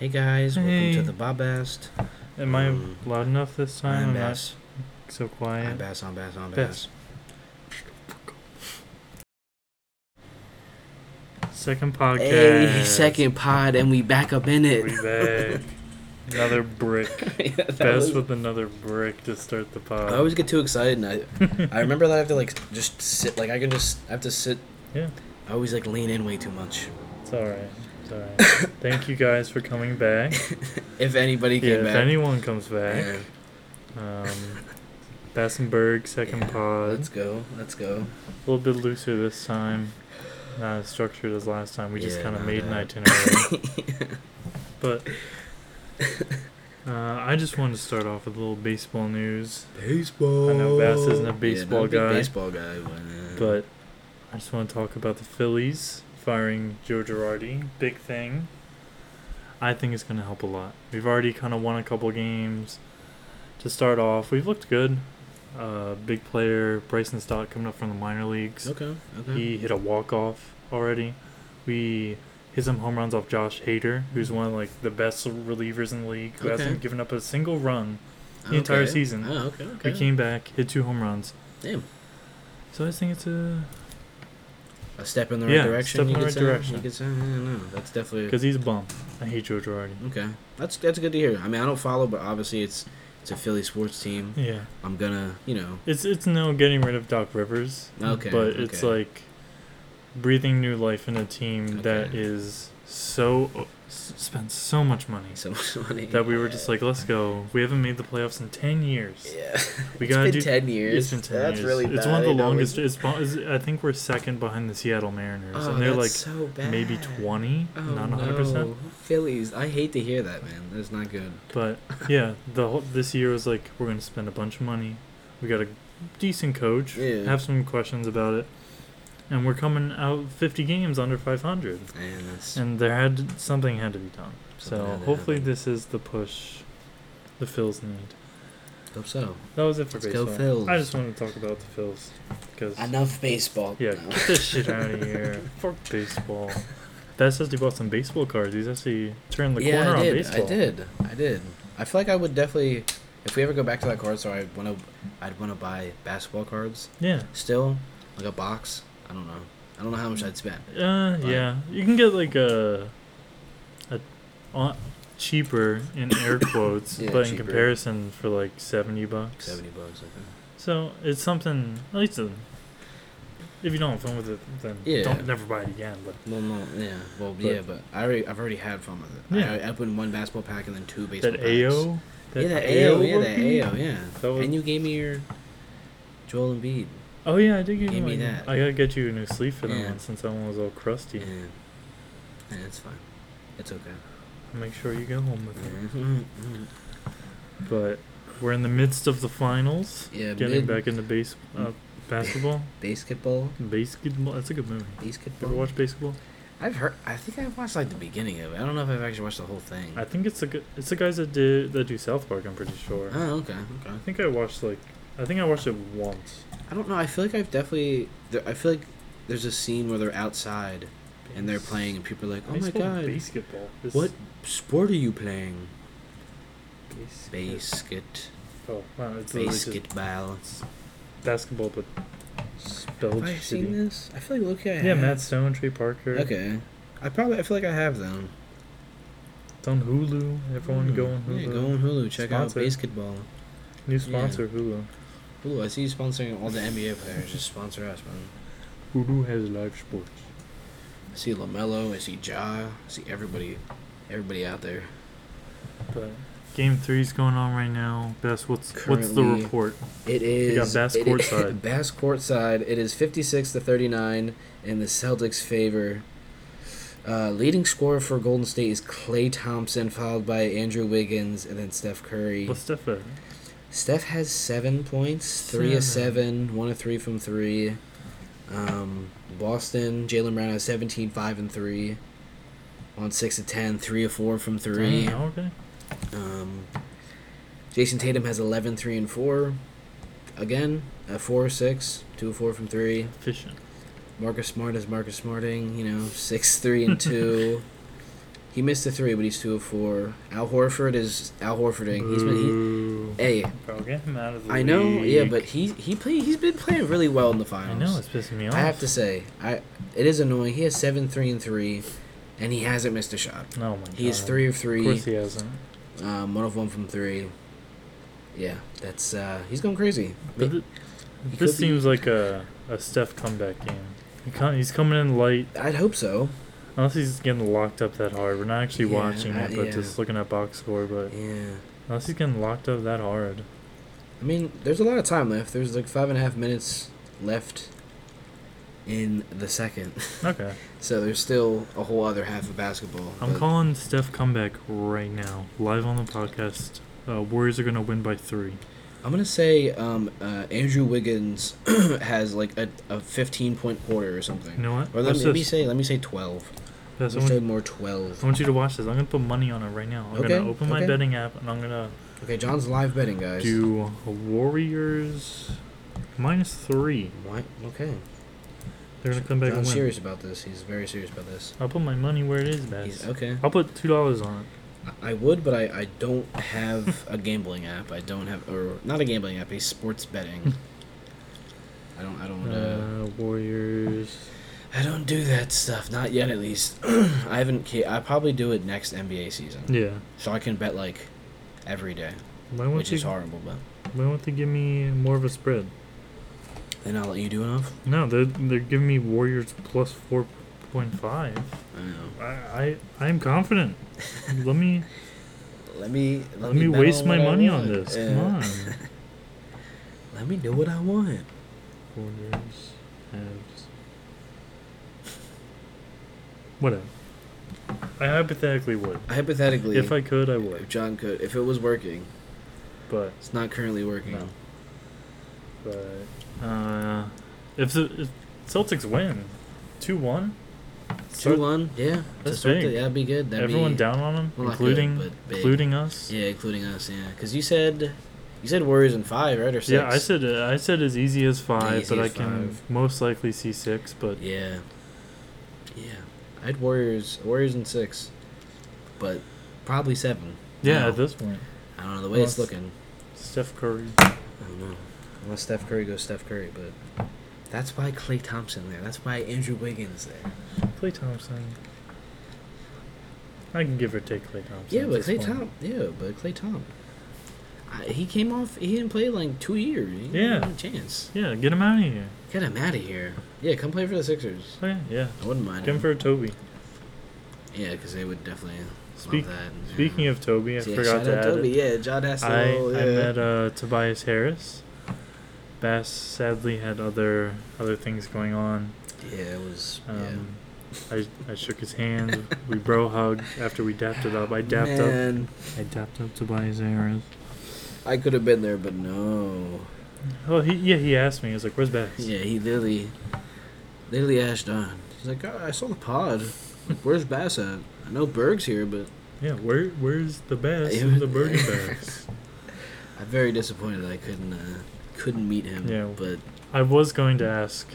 Hey guys, welcome Hey. to the Bobast. Am I Um, loud enough this time? I'm Bass. not so I'm. Bass, I'm Bass, I'm Bass. Bass. Second podcast. Hey, second pod, and we back up in it. We back. Another brick. Yeah, was- with another brick to start the pod. I always get too excited, and I, I remember that I have to like just sit, like I can just I have to sit. Yeah. I always like lean in way too much. It's alright. It's alright. Thank you guys for coming back. If anybody Yeah, came if anyone comes back. yeah, Um, Bassenberg, second Yeah, pod. let's go, let's go. A little bit looser this time. Not as structured as last time. We just kind of no made an doubt. itinerary. But uh, I just wanted to start off with a little baseball news. Baseball. I know Bass isn't a baseball not a guy. Baseball guy, but, uh, But I just want to talk about the Phillies firing Joe Girardi. Big thing. I think it's going to help a lot. We've already kind of won a couple games. To start off, we've looked good. Uh, big player Bryson Stott coming up from the minor leagues. okay, okay. He hit a walk off already. We hit some home runs off Josh Hader, who's one of like the best relievers in the league, who Okay. hasn't given up a single run the entire season. Oh, okay, okay. We came back, hit two home runs. Damn. So I think it's a A step in the right Yeah, direction. step in the right say? direction. You could say, I don't know. That's definitely because he's a bum. I hate Joe Girardi. okay. That's that's good to hear. I mean, I don't follow, but obviously it's it's a Philly sports team. Yeah, I'm gonna, you know, it's it's no getting rid of Doc Rivers. Okay, but it's like breathing new life in a team that Okay. is so s- spends so much money. so much money. that we were just like, let's go. We haven't made the playoffs in ten years. yeah. We It's gotta been do. ten years. It's been ten that's years. really bad. it's one of the longest. it's- I think we're second behind the Seattle Mariners, Oh, and they're like so maybe twenty, Oh, not hundred percent. Phillies. I hate to hear that, man. That's not good. But yeah, the whole, this year was like we're gonna spend a bunch of money. We got a decent coach. Yeah. Have some questions about it, and we're coming out fifty games under five hundred. Man, that's And there had something had to be done. So hopefully happen. this is the push the Phils need. hope so. That was it for Let's go baseball. Phils. I just wanted to talk about the Phils because Enough baseball. yeah, No. get this shit out of here. Fuck baseball. Best says he bought some baseball cards. He's actually turned the yeah, corner I on did. baseball. I did. I did. I feel like I would definitely, if we ever go back to that card store, I'd want to, I'd want to buy basketball cards. Yeah. Still, like a box. I don't know. I don't know how much I'd spend. Uh, But- yeah. You can get like a a uh, cheaper in air quotes, Yeah, but in comparison for like seventy bucks. Seventy bucks. I think. So it's something. At least a, if you don't have fun with it, then Yeah. don't never buy it again. But Well, no, yeah. Well, But- yeah, but I already, I've already had fun with it. Yeah. I, I opened one basketball pack and then two baseball that packs. AO, yeah, that AO, yeah, that? AO, yeah. That was- and you gave me your Joel Embiid. Oh yeah, I did Give you me one. that. I gotta get you a new sleeve for that Yeah. one since that one was all crusty. Yeah. Yeah, it's fine. It's okay. Make sure you go home with it. Mhm. But we're in the midst of the finals. Yeah, Getting mid- back into base uh, basketball. Basketball. Basketball. That's a good movie. You Basketball. ever watch basketball? I've heard. I think I've watched like the beginning of it. I don't know if I've actually watched the whole thing. I think it's the. It's the guys that did that do South Park. I'm pretty sure. oh, okay, okay. I think I watched like. I think I watched it once. I don't know. I feel like I've definitely. there- I feel like there's a scene where they're outside and they're playing, and people are like, "Oh my Baseball, god, Basketball. This- what sport are you playing?" Basket. Basket, Oh wow, it's literally just basketball. basketball, but spelled Have I shitty. seen this? I feel like look at Yeah, Matt Stone, Trey Parker. Okay, I probably. I feel like I have them. It's on Hulu. Everyone Hmm. go on Hulu. Yeah, go on Hulu. Check Sponsor. out basketball. New sponsor, Hulu. Hulu. I see you sponsoring all the NBA players. Just sponsor us, man. Hulu has live sports. I see Lamelo. I see Ja. I see everybody. Everybody out there. But game three's going on right now. Best, what's what's the report? It is. We got Bass courtside. Bass courtside. It is fifty six to thirty nine in the Celtics' favor. Uh, leading scorer for Golden State is Klay Thompson, followed by Andrew Wiggins, and then Steph Curry. What's Steph at? Steph has seven points, three of seven, one of three from three. Um, Boston, Jaylen Brown has 17, 5 and 3. On 6 of 10, 3 of 4 from 3. Damn, okay. Um, Jayson Tatum has 11, 3 and 4. Again, uh, 4 of 6, 2 of 4 from 3. Efficient. Marcus Smart is Marcus Smarting, you know, 6, 3 and 2. He missed the three, but he's two of four. Al Horford is Al Horfording. He's been. He, Boo. hey, Bro, get him out of the I know. Yeah, but he he play. He's been playing really well in the finals. I know it's pissing me off. I have to say, I it is annoying. He has seven three and three, and he hasn't missed a shot. Oh my god. He is three of Of three. course he hasn't. Um, one of one from three. Yeah, that's uh, he's going crazy. But He this could be- seems like a, a Steph comeback game. He com- he's coming in light, I'd hope so. Unless he's getting locked up that hard. We're not actually Yeah, watching it, but yeah. just looking at box score. But Yeah. unless he's getting locked up that hard, I mean, there's a lot of time left. There's like five and a half minutes left in the second. okay. So there's still a whole other half of basketball. I'm calling Steph comeback right now, live on the podcast. Uh, Warriors are gonna win by three. I'm gonna say um, uh, Andrew Wiggins has like a, a 15 point quarter or something. You know what? Or let, let me say let me say 12. I me say want, more 12. I want you to watch this. I'm gonna put money on it right now. I'm Okay, gonna open my okay. betting app and I'm gonna Okay, John's live betting, guys. do Warriors minus three. What? Okay. They're gonna come back John's and win. serious about this. He's very serious about this. I'll put my money where it is, best. okay. I'll put two dollars on it. I- I would, but I, I don't have a gambling app. I don't have, or not a gambling app, a sports betting. I don't, I don't, uh, Uh, Warriors. I don't do that stuff. Not yet, at least. I haven't. ca- I probably do it next NBA season, Yeah. so I can bet like every day, Why won't which you? is horrible. But Why won't they give me more of a spread? then I'll let you do enough. No, they're they're giving me Warriors plus four point five. I know. I I I'm confident. let me Let me let, me, bet waste my money on this. Yeah. Come on. Let me do what I want. Warriors has whatever. I hypothetically would. Hypothetically, If I could, I would. if. John could, if it was working, But it's not currently working. No. but uh, if the if Celtics win, two one. Two one, yeah. to That's start the- big. yeah, that'd be good. That'd Everyone be, down on them, well, not good, including but big. including us. Yeah, including us. Yeah, because you said you said Warriors in five, right, or six? Yeah, I said uh, I said as easy as five, Easy but I as can five. most likely see six. But Yeah. Yeah, I had Warriors, Warriors in six, but probably seven. yeah, at this point, I don't know the way it's looking. Steph Curry. I don't know. Unless Steph Curry goes Steph Curry, but that's why Klay Thompson there. That's why Andrew Wiggins there. Klay Thompson. I can give or take Klay Thompson. Yeah, but this Clay point. Tom. Yeah, but Clay Tom. He came off. He didn't play like two years. He didn't Yeah. have a chance. Yeah, get him out of here. Get him out of here. Yeah, come play for the Sixers. Oh, yeah, yeah. I wouldn't mind. Come him for Toby. Yeah, because they would definitely Speak- love that. Speaking of Toby, I Yeah, forgot to add Toby. it. Yeah, John Hassel. I, yeah. I met uh, Tobias Harris. Bass sadly had other other things going on. yeah, it was. Um, I, I shook his hand. we bro hugged after we dapped it up. I yeah. dapped up. Man, I dapped up Tobias Harris. I could have been there, but no. Oh, he yeah, he asked me. He was like, "Where's Bass?" Yeah, he literally, literally asked on. He's like, oh, I saw the pod. Like, Where's Bass at? I know Berg's here, but Yeah, where where's the Bass Yeah. and the Bergen Bass? I'm very disappointed that I couldn't uh, couldn't meet him. Yeah. but I was going to ask,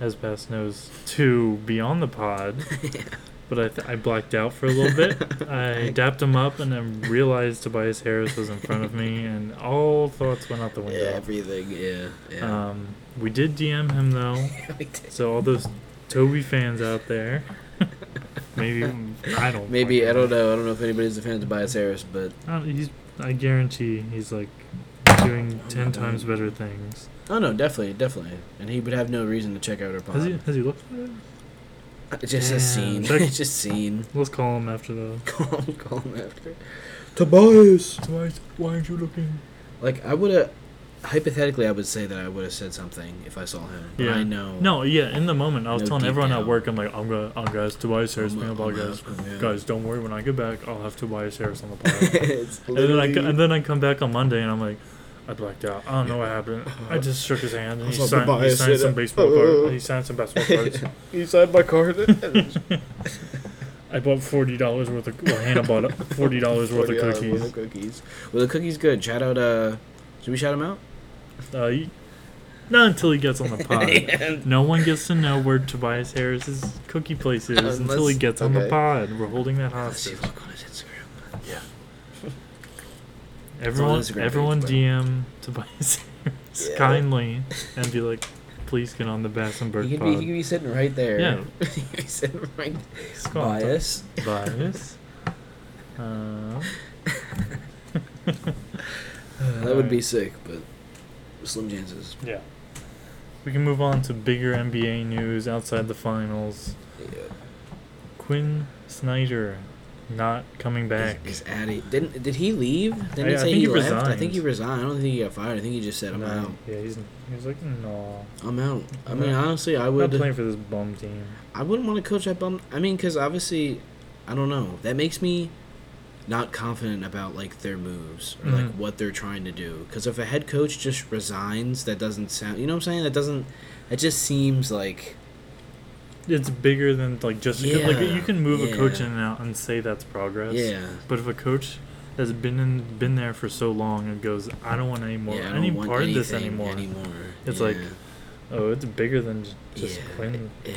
as Bass knows, to be on the pod, but I th- I blacked out for a little bit. I dapped him up and then realized Tobias Harris was in front of me, and all thoughts went out the window. yeah, everything. Yeah, yeah. Um, we did DM him though, We did. so all those Toby fans out there, maybe I don't. Maybe I don't know. I don't know if anybody's a fan of Tobias Harris, but I he's. I guarantee he's like doing ten times better things. oh no, definitely, definitely, and he would have no reason to check out our pod. Has he? Has he looked at it? Just a Damn. scene. It's just scene. Let's call him after the. call, him, call him after. Tobias. Tobias, why aren't you looking? Like I would have, hypothetically, I would say that I would have said something if I saw him. But Yeah. I know. No, yeah. In the moment, I was No telling deep everyone at work, I'm like, I'm gonna, I'm guys, Tobias Harris, I'm being a- about I'm guys, yeah. guys, don't worry. When I get back, I'll have Tobias Harris on the pod. it's and then I, literally- and then I come back on Monday, and I'm like, I blacked out. I don't know what happened. I just shook his hand, and he signed, he signed some it. baseball cards. He signed some basketball cards. he signed my card. I bought forty dollars worth of. Well, Hannah bought forty dollars worth of $40 cookies. Worth of cookies. Well, the cookies good. Shout out. Uh, should we shout him out? Uh, you, Not until he gets on the pod. No one gets to know where Tobias Harris's cookie place is until he Unless- gess on the okay. pod. We're holding that Let's see hostage. if on his Instagram. Yeah. Everyone, everyone page, bro. DM Tobias Harris Yeah. kindly and be like, please get on the Bass and Bird He could pod. be, he could be sitting right there. Yeah. he could be sitting right. Just go Bias. Bias. Uh, that would be sick, but slim chances. yeah. We can move on to bigger NBA news outside the finals. Yeah. Quin Snyder not coming back. Is, Addy didn't did he leave? Didn't I- he say he, he left? I think he resigned. I don't think he got fired. I think he just said I'm No, out. Yeah, he's he was like, no, I'm out. I I'm mean, honestly, I I'm not would. playing for this bum team. I wouldn't want to coach that bum. I mean, because obviously, I don't know. That makes me not confident about like their moves or like Mhm. what they're trying to do. Because if a head coach just resigns, that doesn't sound. You know what I'm saying? That doesn't. It just seems like. It's bigger than like just co- like you can move a coach in and out and say that's progress. Yeah. But if a coach has been in been there for so long and goes, I don't want any more yeah, I any part of this anything anymore. It's Yeah. like oh, it's bigger than just yeah, Quin. yeah.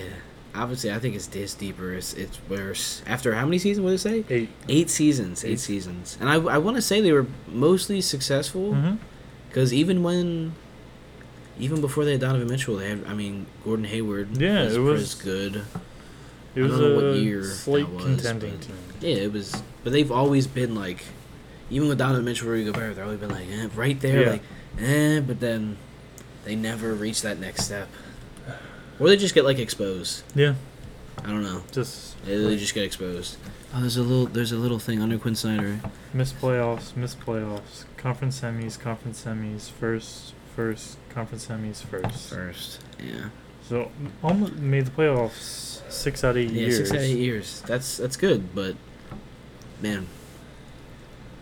Obviously, I think it's this deeper. It's, it's worse. After how many seasons? What did it say? Eight. Eight seasons. Eight, Eight. seasons. And I, I want to say they were mostly successful. Mm-hmm. Because even when, even before they had Donovan Mitchell, they had, I mean, Gordon Hayward Yeah, was, it was was- good. It I was don't know a what year slight that was, contending team. Yeah, it was, but they've always been like, even with Donovan Mitchell, Rudy Gobert, they've always been like, eh, right there, Yeah. like, eh, but then they never reach that next step. Or they just get like exposed. Yeah, I don't know. just They, they just get exposed. Oh, there's a little, there's a little thing under Quin Snyder. missed playoffs, missed playoffs, conference semis, conference semis, first, first, conference semis, first. First, yeah, So almost made the playoffs six out of eight yeah, years. six out of eight years. That's that's good, but man,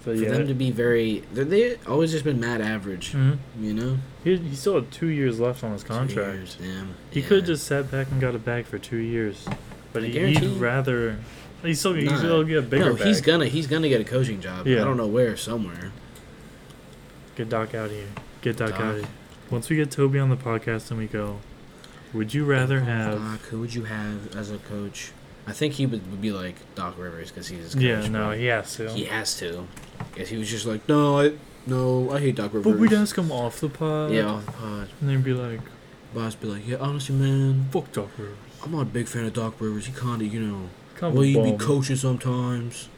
for yeah, them to be very, they they always just been mad average. Mhm. You know, he, he still had two years left on his Two contract. years, damn. He Yeah. could have just sat back and got a bag for two years, but I he, he'd rather. He's still he's still get a bigger no, bag. he's gonna he's gonna get a coaching job. Yeah. I don't know where, somewhere. Get Doc out of here. Get Doc, Doc. out of here. Once we get Toby on the podcast and we go, would you rather have? Doc, who would you have as a coach? I think he would, would be like Doc Rivers because he's his coach. yeah, no, but he has to. he has to. Because he was just like, no, I no, I hate Doc Rivers. But we'd ask him off the pod. yeah, off the pod. And they'd be like, Boss be like, yeah, honestly, man, "Fuck Doc Rivers." I'm not a big fan of Doc Rivers. He kind of, you know, Come well, you be coaching sometimes.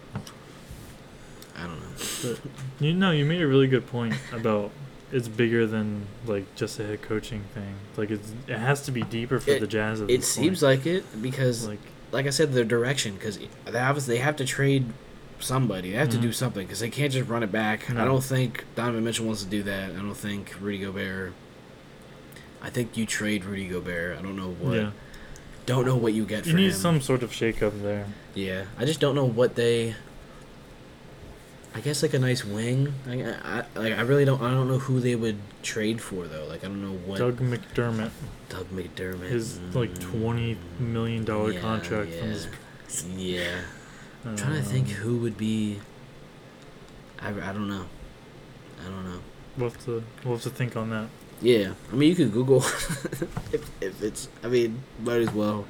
I don't know. You know, you made a really good point about it's bigger than like just a head coaching thing. Like it's it has to be deeper for It- the Jazz. At It seems point. like it because, like, like I said, their direction because they obviously they have to trade somebody. They have to Mhm. do something because they can't just run it back. I don't think Donovan Mitchell wants to do that. I don't think Rudy Gobert. I think you trade Rudy Gobert. I don't know what. yeah, Don't know what you get for you need him. some sort of shake up there. Yeah, I just don't know what they. I guess like a nice wing. I, I like I really don't. I don't know who they would trade for though. Like I don't know what Doug McDermott, Doug McDermott. his like mm. twenty million dollar Yeah, contract from yeah. his. Yeah, I'm trying to think who would be. I, I don't know. I don't know. We'll have to we'll have to think on that. Yeah, I mean you could Google if if it's. I mean, might as well.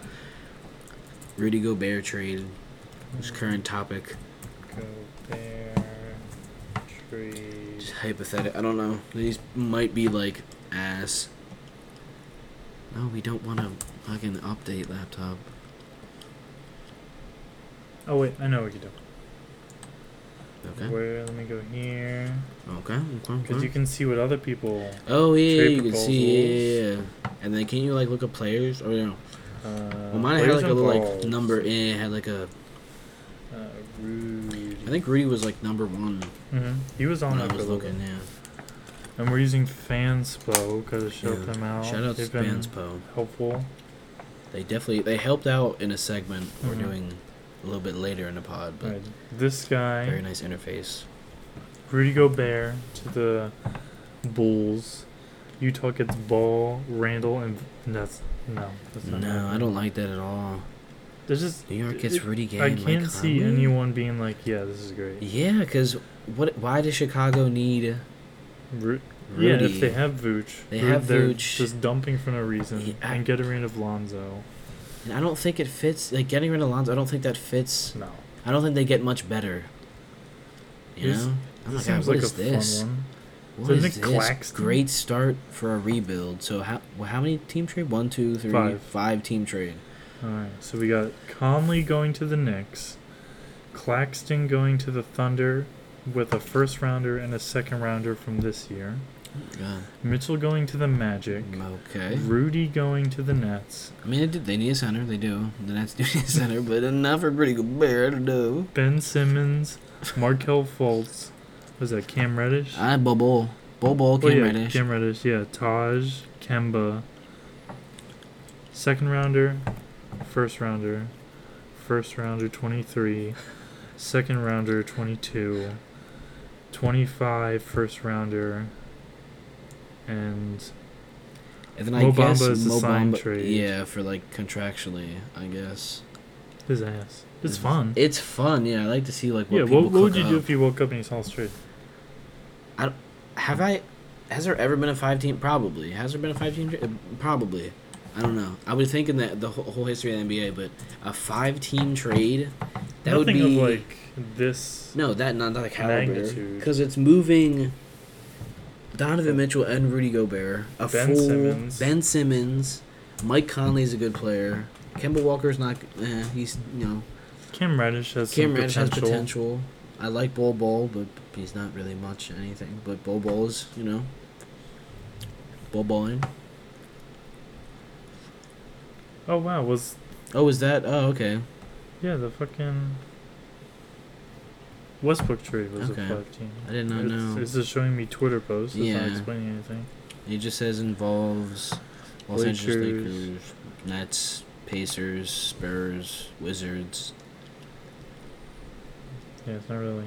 Rudy Gobert trade. His current topic. Gobert trade. Just hypothetical. I don't know. These might be like ass. No, we don't want to fucking update laptop. Oh wait, I know what you do. Okay. Where? Let me go here. Okay. Okay. Because okay. you can see what other people. Oh yeah, trade you can see. Yeah, yeah, yeah. And then can you like look at players? Oh yeah. Uh, Well, mine had like a little like number. Eh, had like a. Uh, Rudy. I think Rudy was like number one hmm He was on when I that for a was looking. Yeah. And we're using Fanspo because it showed Yeah. them out. Shout out to They've been Fanspo. helpful. They definitely they helped out in a segment we're Mhm. doing a little bit later in the pod, but Right. This guy, very nice interface. Rudy Gobert to the Bulls. Utah gets Ball, Randall, and that's no. That's not No. I don't like that at all. There's just New York gets Rudy Gay. I can't see Conley? anyone being like, "Yeah, this is great." Yeah, because what? Why does Chicago need? Ru- Yeah, if they have Vooch, They who have they're Vooch. just dumping for no reason I- and getting rid of Lonzo. and I don't think it fits. Like getting rid of Lonzo, I don't think that fits. No, I don't think they get much better. You This- know? Oh this my god, seems what like is a this? fun one. What is this? Claxton? Great start for a rebuild. So how how many team trade? One, two, three, Five. five team trade. All right, so we got Conley going to the Knicks, Claxton going to the Thunder with a first rounder and a second rounder from this year. God. Mitchell going to the Magic. Okay. Rudy going to the Nets. I mean, they, need a center. They do. The Nets do need a center, but not for pretty good bear. I don't know. Ben Simmons, Markelle Fultz. Was that Cam Reddish? Ah, I Bobo. Bobo, oh, Cam oh, yeah, Reddish. Cam Reddish. Yeah, Taj, Kemba. Second rounder, first rounder, first rounder 23, second rounder 22, 25 first rounder, and And then I Mo guess Bamba is a signed Bamba- trade. Yeah, for like contractually, I guess. his ass. It's fun. It's fun. Yeah, I like to see like what yeah, people what, what would you do if you woke up and you saw straight? Have I? Has there ever been a five team? Probably. Has there been a five team? Probably. I don't know. I was thinking that the whole history of the NBA, but a five team trade. That would be of like this. no, that not that caliber because it's moving. Donovan Mitchell and Rudy Gobert, a Ben full Simmons. Ben Simmons, Mike Conley's a good player. Kemba Walker's not. Eh, he's you know. Cam Reddish has Cam Reddish has potential. potential. I like Bol Bol, but he's not really much anything. But Bol Bol is, you know, Bol Bowling. Oh wow, was Oh, was that? Oh, okay. yeah the fucking Westbrook trade was Okay. a five team. I did not it's, know. It's just showing me Twitter posts. It's not explaining anything. It just says involves Los Angeles Lakers. Lakers, Nets, Pacers, Spurs, Wizards. Yeah, it's not really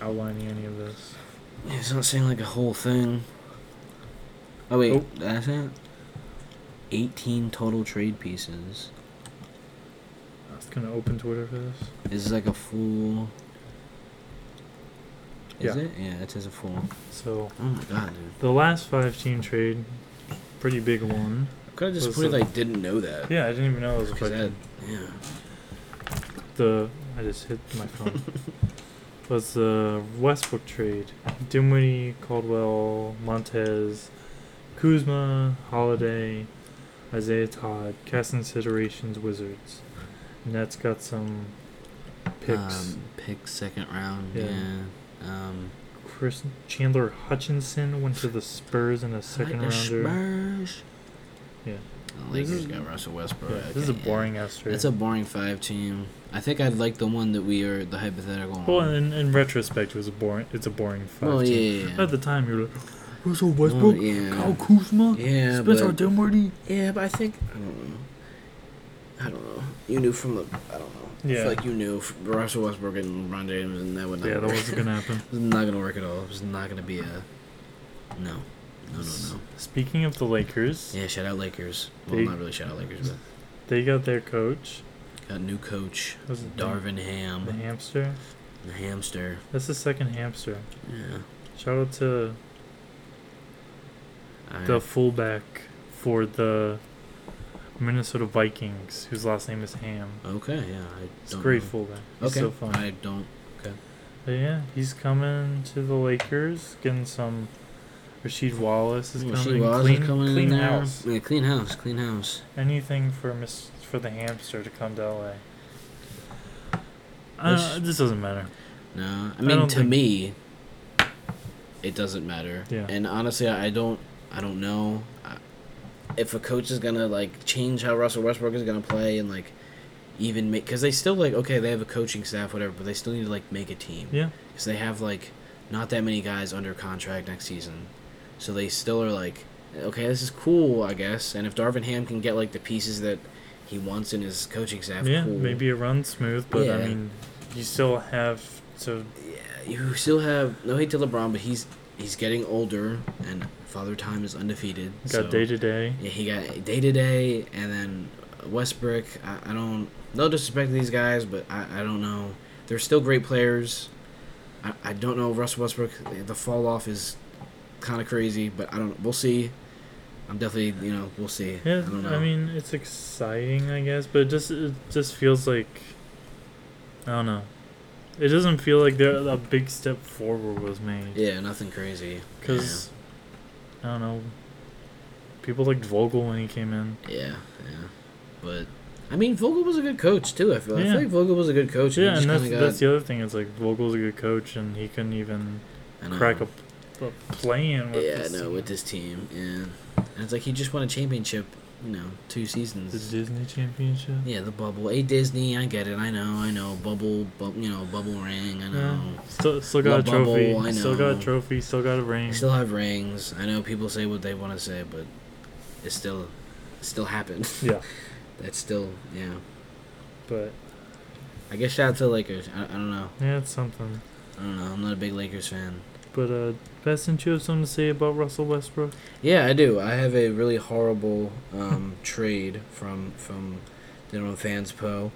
outlining any of this. Yeah, It's not saying like a whole thing. Oh wait, Oh. that's it. Eighteen total trade pieces. I was gonna open Twitter for this. This is like a full. Is Yeah. it? Yeah, it is a full. So Oh my god, dude. the last five team trade, pretty big one. I could have Was disappointed the- I didn't know that. Yeah, I didn't even know it was a five yeah. The I just hit my phone. was the Westbrook trade. Dinwiddie, Caldwell, Montez, Kuzma, Holiday, Isaiah Todd, cast considerations, Wizards. Nets got some picks. Um, pick second round. Yeah. Yeah. Um, Chris Chandler Hutchison went to the Spurs in a second like the rounder. Spurs. Yeah. The Lakers This is- got Russell Westbrook. Yeah, this is a Okay, yeah. boring ass. It's a boring five team. I think I'd like the one that we are the hypothetical. well, one. in, in retrospect, it was a boring. It's a boring five. well, yeah, team. yeah. At the time, you were like, Russell Well, Westbrook, oh, yeah. Kyle Kuzma, Yeah, Spencer but Dinwiddie. yeah, but I think I don't know. I don't know. You knew from the I don't know. I Yeah. feel like you knew Russell Westbrook and LeBron James, and that would not. Yeah, that work. wasn't gonna happen. It was not gonna work at all. It was not gonna be a. No, no, no, no. Speaking of the Lakers, Yeah, shout out Lakers. Well, They- not really shout out Lakers, but they got their coach. got new coach What's? Darvin The Ham, The hamster. the hamster. That's the second hamster. Yeah, Shout out to I, the fullback for the Minnesota Vikings, whose last name is Ham. okay. Yeah, I It's a great know. fullback. He's Okay, so fun. I don't. Okay. But yeah, he's coming to the Lakers, getting some. Rasheed Wallace is Ooh, coming. Rasheed Wallace is clean, coming in clean house. Yeah, clean house, clean house. Anything for Miss for the hamster to come to LA. Uh, this doesn't matter. No, I I mean don't to think- me, it doesn't matter. Yeah. And honestly, I don't, I don't know if a coach is gonna like change how Russell Westbrook is gonna play and like even make because they still like okay they have a coaching staff whatever but they still need to like make a team Yeah, because they have like not that many guys under contract next season, so they still are like okay this is cool I guess and if Darvin Ham can get like the pieces that he wants in his coaching staff yeah. cool. Maybe it runs smooth, but I mean, you still have to. Yeah, you still have no hate to LeBron, but he's he's getting older, and Father Time is undefeated. Got so, day to day. Yeah, he got day to day, and then Westbrook. I, I don't no disrespect to these guys, but I, I don't know. They're still great players. I, I don't know Russell Westbrook. The fall off is kind of crazy, but I don't. We'll see. I'm definitely, you know, we'll see. Yeah, I don't know. I mean it's exciting, I guess, but it just it just feels like I don't know. It doesn't feel like there a big step forward was made yeah, nothing crazy. because I don't know. People liked Vogel when he came in. Yeah, yeah, but I mean, Vogel was a good coach too. I feel, I feel like Vogel was a good coach. Yeah, and that's kinda that's the other thing. It's like Vogel's a good coach, and he couldn't even crack a, a play in with Yeah, no, team. with this team, yeah, and it's like he just won a championship. You know, two seasons. the. Disney Championship. Yeah, the bubble. A Disney, I get it. I know, I know. Bubble, bu- you know, bubble ring. I know. Yeah. Still, still got La a trophy. Bubble, I Still got a trophy. Still got a ring. Still have rings. I know people say what they want to say, but it still, it still happened. yeah, That's still, yeah. but I guess shout out to the Lakers. I, I don't know. yeah, it's something. I don't know. I'm not a big Lakers fan. But uh, Best, didn't you have something to say about Russell Westbrook? Yeah, I do. I have a really horrible um, trade from from Dinner Fans Po.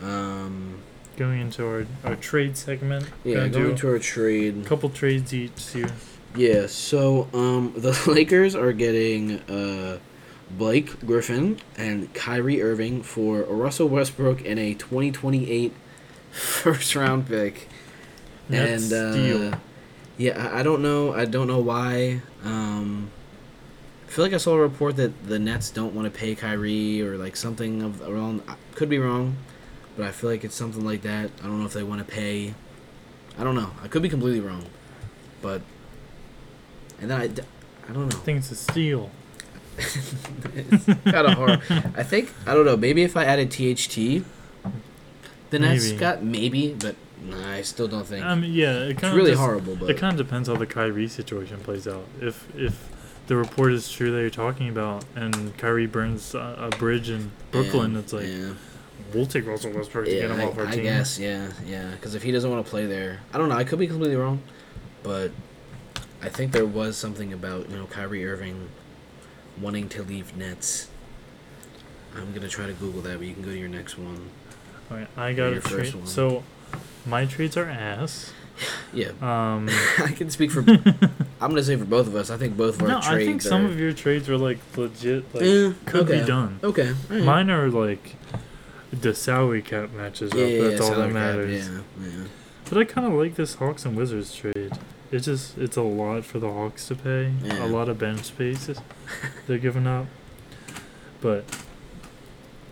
Um, Going into our, our trade segment. yeah, going do our trade. a couple trades each here. Yeah, so um, the Lakers are getting uh, Blake Griffin and Kyrie Irving for Russell Westbrook and a 2028 first round pick. Net and uh. Yeah, I, I don't know. I don't know why. Um, I feel like I saw a report that the Nets don't want to pay Kyrie or like something of around. I Could be wrong, but I feel like it's something like that. I don't know if they want to pay. I don't know. I could be completely wrong, but and then I, I don't know. I think it's a steal. it's kind of hard. I think I don't know. Maybe if I added THT, the Nets got maybe, but nah, I still don't think. I mean, yeah, it it's kind of really just, horrible, but It kind of depends how the Kyrie situation plays out. If if the report is true that you're talking about, and Kyrie burns a, a bridge in Brooklyn, yeah, it's like yeah. we'll take Russell Westbrook to get him I, off our I team. guess, yeah, yeah. Because if he doesn't want to play there, I don't know. I could be completely wrong, but I think there was something about you know Kyrie Irving wanting to leave Nets. I'm gonna try to Google that, but you can go to your next one. All right, I got a trade. So my trades are ass. Yeah, Um, I can speak for. I'm gonna say for both of us. I think both of our no, trades I think some are. of your trades were like legit. Like Yeah, could okay. be done. Okay, right. Mine are like the salary cap matches up. Yeah, yeah, That's yeah, all that salary cap, matters. Yeah, yeah. But I kind of like this Hawks and Wizards trade. It's just it's a lot for the Hawks to pay. Yeah. A lot of bench spaces they're giving up. But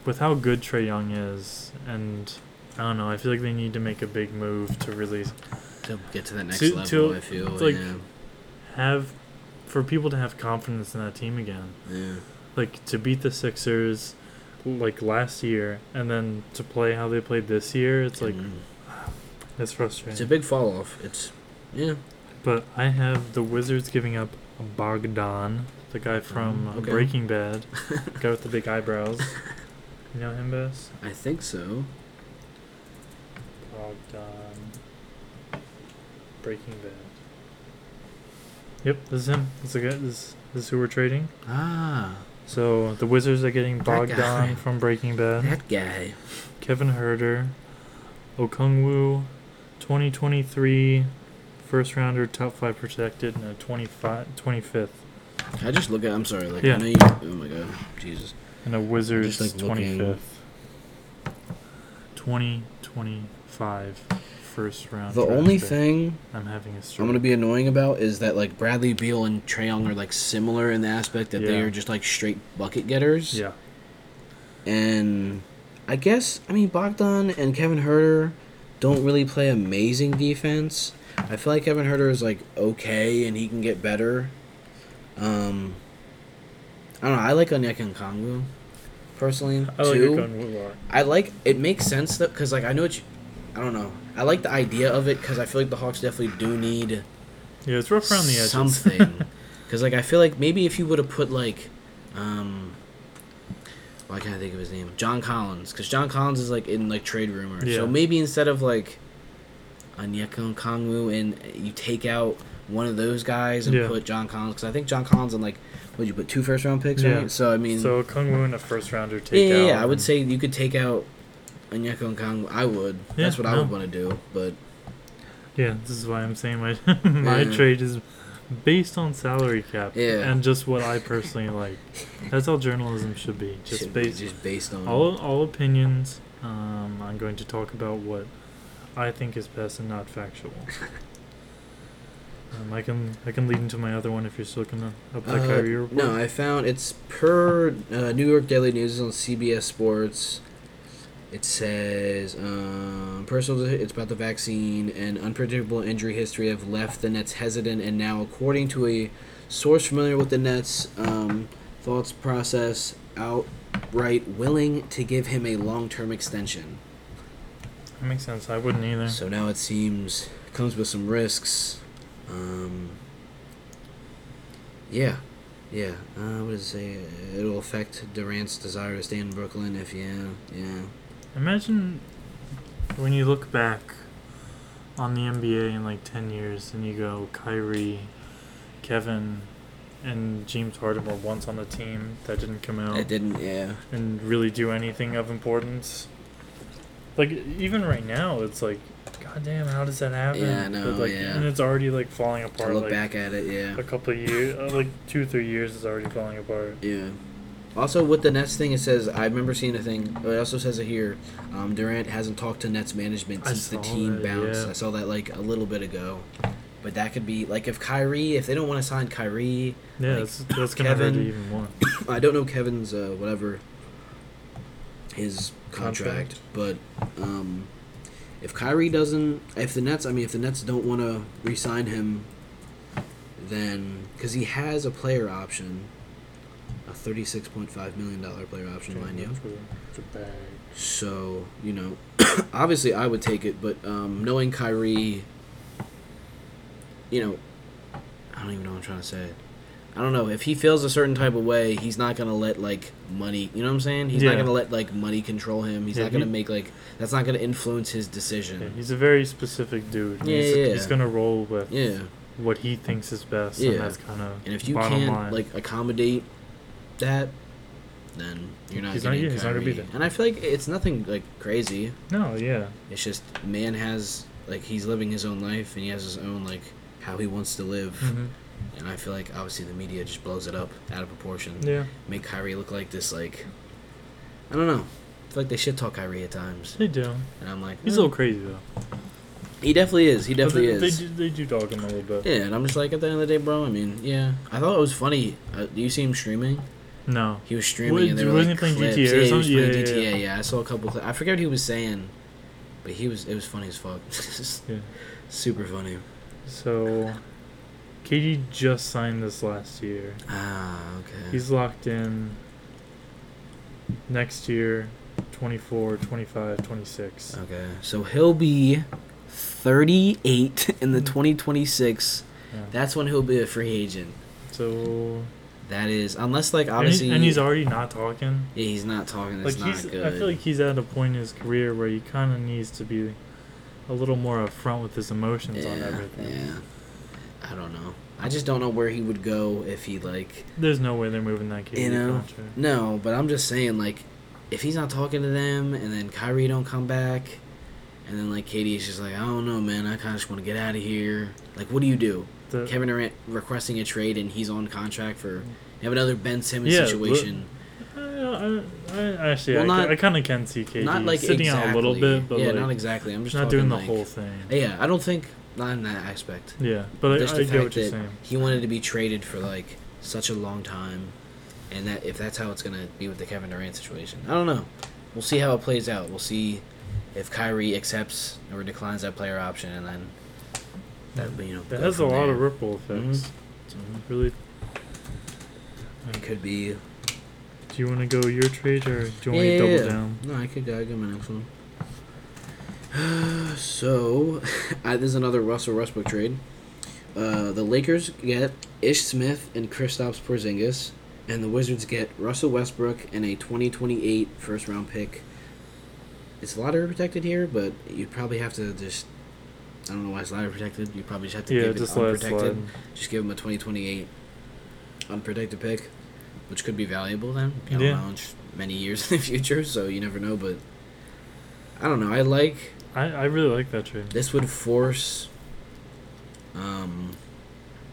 with how good Trae Young is, and I don't know, I feel like they need to make a big move to really To get to that next To- level, to- I feel. like- yeah, have for people to have confidence in that team again. yeah. Like to beat the Sixers like last year and then to play how they played this year, it's like And it's frustrating. it's a big fall off. It's yeah. But I have the Wizards giving up Bogdan, the guy from Mm, okay. Breaking Bad, guy with the big eyebrows. You know him, Bess? I think so. Bogdan. Breaking Bad. Yep, this is him. This is, guy, this, this is who we're trading. Ah, So the Wizards are getting That guy. Bogdan from Breaking Bad, that guy. Kevin Huerter, Okongwu, 2023 first rounder, top five protected, and a 25, 25th. I just look at. I'm sorry. Like Yeah. I know you. Oh my god, Jesus. And a Wizards like, 25th. looking- 25th. 2025 first round. The only pick. thing I'm having a. I'm gonna be annoying about is that like Bradley Beal and Trae Young are like similar in the aspect that they are just like straight bucket getters. Yeah. And I guess I mean Bogdan and Kevin Huerter don't really play amazing defense. I feel like Kevin Huerter is like okay and he can get better. Um I don't know, I like Onyeka Okongwu personally I like too. Okongwu a lot. I like it makes sense though because like I know what you, I don't know. I like the idea of it because I feel like the Hawks definitely do need Yeah, it's rough around the edges. something. Because like I feel like maybe if you would have put like, um, why can't I think of his name? John Collins, because John Collins is like in like trade rumors. Yeah. So maybe instead of like, Onyeka Okongwu and you take out one of those guys and Yeah. put John Collins, because I think John Collins and like, would you put two first round picks? Yeah. Right. So I mean, so Okongwu and a first rounder yeah, take yeah, out. yeah, I would say you could take out. Onyeka Okongwu. I would. That's Yeah, what I no. would want to do. But Yeah, this is why I'm saying my my Yeah. trade is based on salary cap Yeah. and just what I personally like. That's how journalism should be. Just Should be based just based on all all opinions. Um, I'm going to talk about what I think is best and not factual. Um, I can I can lead into my other one if you're still gonna up that Uh, Kyrie report. No, I found it's per uh, New York Daily News on CBS Sports. It says um, personal. It's about the vaccine and unpredictable injury history have left the Nets hesitant, and now, according to a source familiar with the Nets um, thoughts process, outright willing to give him a long-term extension. that makes sense. I wouldn't either. So now it seems comes with some risks. Um, yeah, yeah. Uh, what does it say? It'll affect Durant's desire to stay in Brooklyn. If yeah, yeah. Imagine when you look back on the NBA in like 10 years and you go Kyrie, Kevin, and James Harden were once on the team that didn't come out It didn't. Yeah, and really do anything of importance. Like even right now, it's like, goddamn, how does that happen? Yeah, I know, But, like, yeah. And it's already like falling to apart. look like back at it, yeah, a couple of years, uh, like two, three years is already falling apart. yeah. Also, with the Nets thing, it says I remember seeing a thing. It also says it here. Um, Durant hasn't talked to Nets management since the team that, bounced. yeah. I saw that like a little bit ago. But that could be like if Kyrie, if they don't want to sign Kyrie, Yeah, Like, that's that's Kevin- even more. I don't know Kevin's uh, whatever his contract, Contract. but um, if Kyrie doesn't, if the Nets, I mean, if the Nets don't want to re-sign him, then because he has a player option, a thirty-six point five million dollar player option, mind you. For, for bag. So you know, obviously I would take it, but um, knowing Kyrie, you know, I don't even know what I'm trying to say. I don't know if he feels a certain type of way, he's not gonna let like money. You know what I'm saying? He's Yeah. not gonna let like money control him. He's Yeah, not gonna he- make like that's not gonna influence his Yeah, decision. he's a very specific dude. Yeah, he's, yeah, he's gonna roll with Yeah, what he thinks is best, Yeah. and that's kind of and if you can't line. like accommodate that, then you're not He's not- yeah, he's not gonna be there. And I feel like it's nothing like crazy. no, yeah, It's just man has like he's living his own life and he has his own like how he wants to live. hmm And I feel like obviously the media just blows it up out of proportion. yeah, Make Kyrie look like this like I don't know. I feel like they shit talk Kyrie at times. they do. And I'm like He's "Eh." a little crazy though. He definitely is. He definitely they, is. They do, they do dog him a little bit. yeah, and I'm just like at the end of the day, bro. I mean, yeah. I thought it was funny. Uh, do you see him streaming? No, He was streaming What- and they were like playing clips. GTA yeah, he was playing Yeah, GTA. yeah. Yeah, I saw a couple. Cli- I forget what he was saying, but he was. It was funny as fuck. yeah. Super funny. So, KD just signed this last year. Ah, okay. He's locked in next year, 24, 25, 26. Okay, so he'll be 38 in the 2026. Yeah. That's when he'll be a free agent. So, That is, unless like and, obviously, he- and he's already not talking. yeah, he's not talking. Like It's not he's, good. I feel like he's at a point in his career where he kind of needs to be a little more upfront with his emotions on everything. yeah. I don't know. I just don't know where he would go if he like. There's no way they're moving that KD You know? contract. No, but I'm just saying like, if he's not talking to them, and then Kyrie don't come back, and then like KD's just like, I don't know, man. I kind of just want to get out of here. Like, what do you do? The- Kevin Durant requesting a trade and he's on contract for you have another Ben Simmons Yeah, situation. I, I, I actually, Well, I, not- I kind of can see KD not like sitting exactly. out a little bit, but yeah, like, not exactly. I'm just not doing the like- whole thing. Yeah, I don't think not in that aspect. Yeah, but Just I, the I fact that saying. he wanted to be traded for like such a long time, and that if that's how it's gonna be with the Kevin Durant situation, I don't know. We'll see how it plays out. We'll see if Kyrie accepts or declines that player option, and then that you know That go has a from lot there. of ripple effects. So really, It could be do you want to go your trade or do you want me to double down? No, I could go. I got my next one. so, I, is another Russell Westbrook trade. Uh, the Lakers get Ish Smith and Kristaps Porzingis, and the Wizards get Russell Westbrook and a 2028 first round pick. It's a lottery protected here, but you probably have to just. I don't know why it's lottery protected. You probably just have to Yeah, give just it unprotected. Just give him a 2028 unprotected pick, which could be valuable then. I Yeah. know, many years in the future, so you never know. But I don't know. I like I, I really like that trade. this would force um,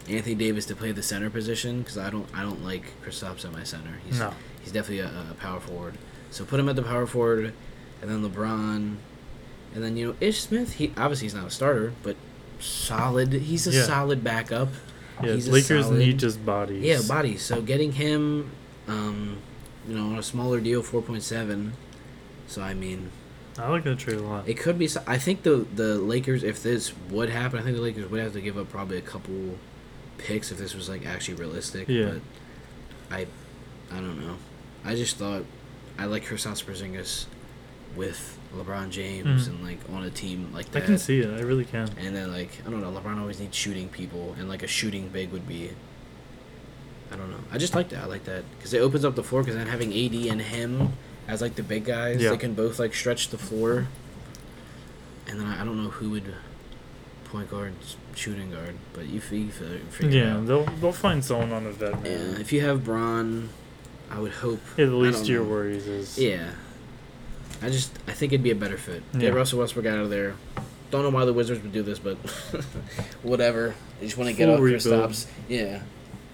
Anthony Davis to play the center position because I don't I don't like Kristaps at my center. He's No. he's definitely a, a power forward. So put him at the power forward, and then LeBron, and then you know Ish Smith. He obviously he's not a starter, but solid. He's a Yeah. solid backup. Yeah, He's Lakers solid- need just bodies. Yeah, bodies. So getting him, um, you know, on a smaller deal, four point seven. So I mean, I like that trade a lot. it could be. I think the the Lakers, if this would happen, I think the Lakers would have to give up probably a couple picks if this was like actually realistic. Yeah. But I, I don't know. I just thought I like Kristaps Porzingis with LeBron James Mhm. and like on a team like that. I can see it. I really can. And then like I don't know, LeBron always needs shooting people, and like a shooting big would be. I don't know. I just like that. I like that because it opens up the floor. Because then having AD and him as like the big guys, Yeah. they can both like stretch the floor. And then I, I don't know who would point guard, shooting guard, but you, you fi- figure Yeah, out. they'll they'll find someone on the vet Yeah, if you have Bron, I would hope. Yeah, the least of your know. worries is Yeah. I just I think it'd be a better fit. Yeah. Get Russell Westbrook out of there. Don't know why the Wizards would do this, but whatever. They just want to get off rebuild. Kristaps. Yeah.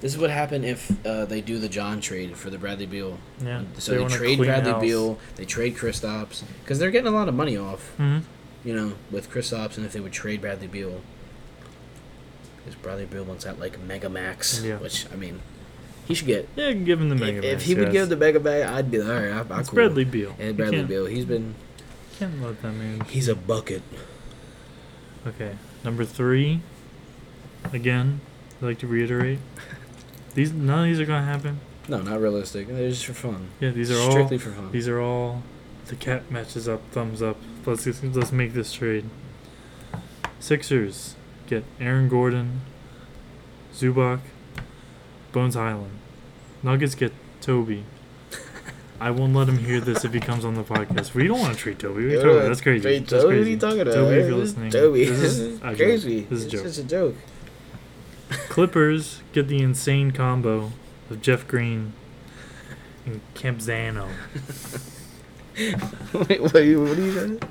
This is what happened if uh, they do the John trade for the Bradley Beal. yeah. So they, a trade Bradley house. Beal, they trade Kristaps because they're getting a lot of money off. Mhm. You know, with Kristaps, and if they would trade Bradley Beal, because Bradley Beal wants that like mega max, Yeah. which I mean, he should get. Yeah, give him the mega. If, if he would give the mega max, I'd be like, all right. I'm it's cool. Bradley Beal. And Bradley Beal, he's been Can't let that man. he's a bucket. Okay, number three. Again, I'd like to reiterate. These none of these are gonna happen. No, not realistic. They're just for fun. Yeah, these are strictly all. for fun. These are all. The cat matches up. Thumbs up. Let's let's make this trade. Sixers get Aaron Gordon, Zubac, Bones Hyland. Nuggets get Toby. I won't let him hear this if he comes on the podcast. We don't want to treat Toby. What are you talking about? That's crazy. Wait, That's crazy. What are you talking about? Toby, if you're listening, Toby, this is a joke. crazy. This is a It's joke. just a joke. Clippers get the insane combo of Jeff Green and Campzano. Wait, what are you? What are you saying?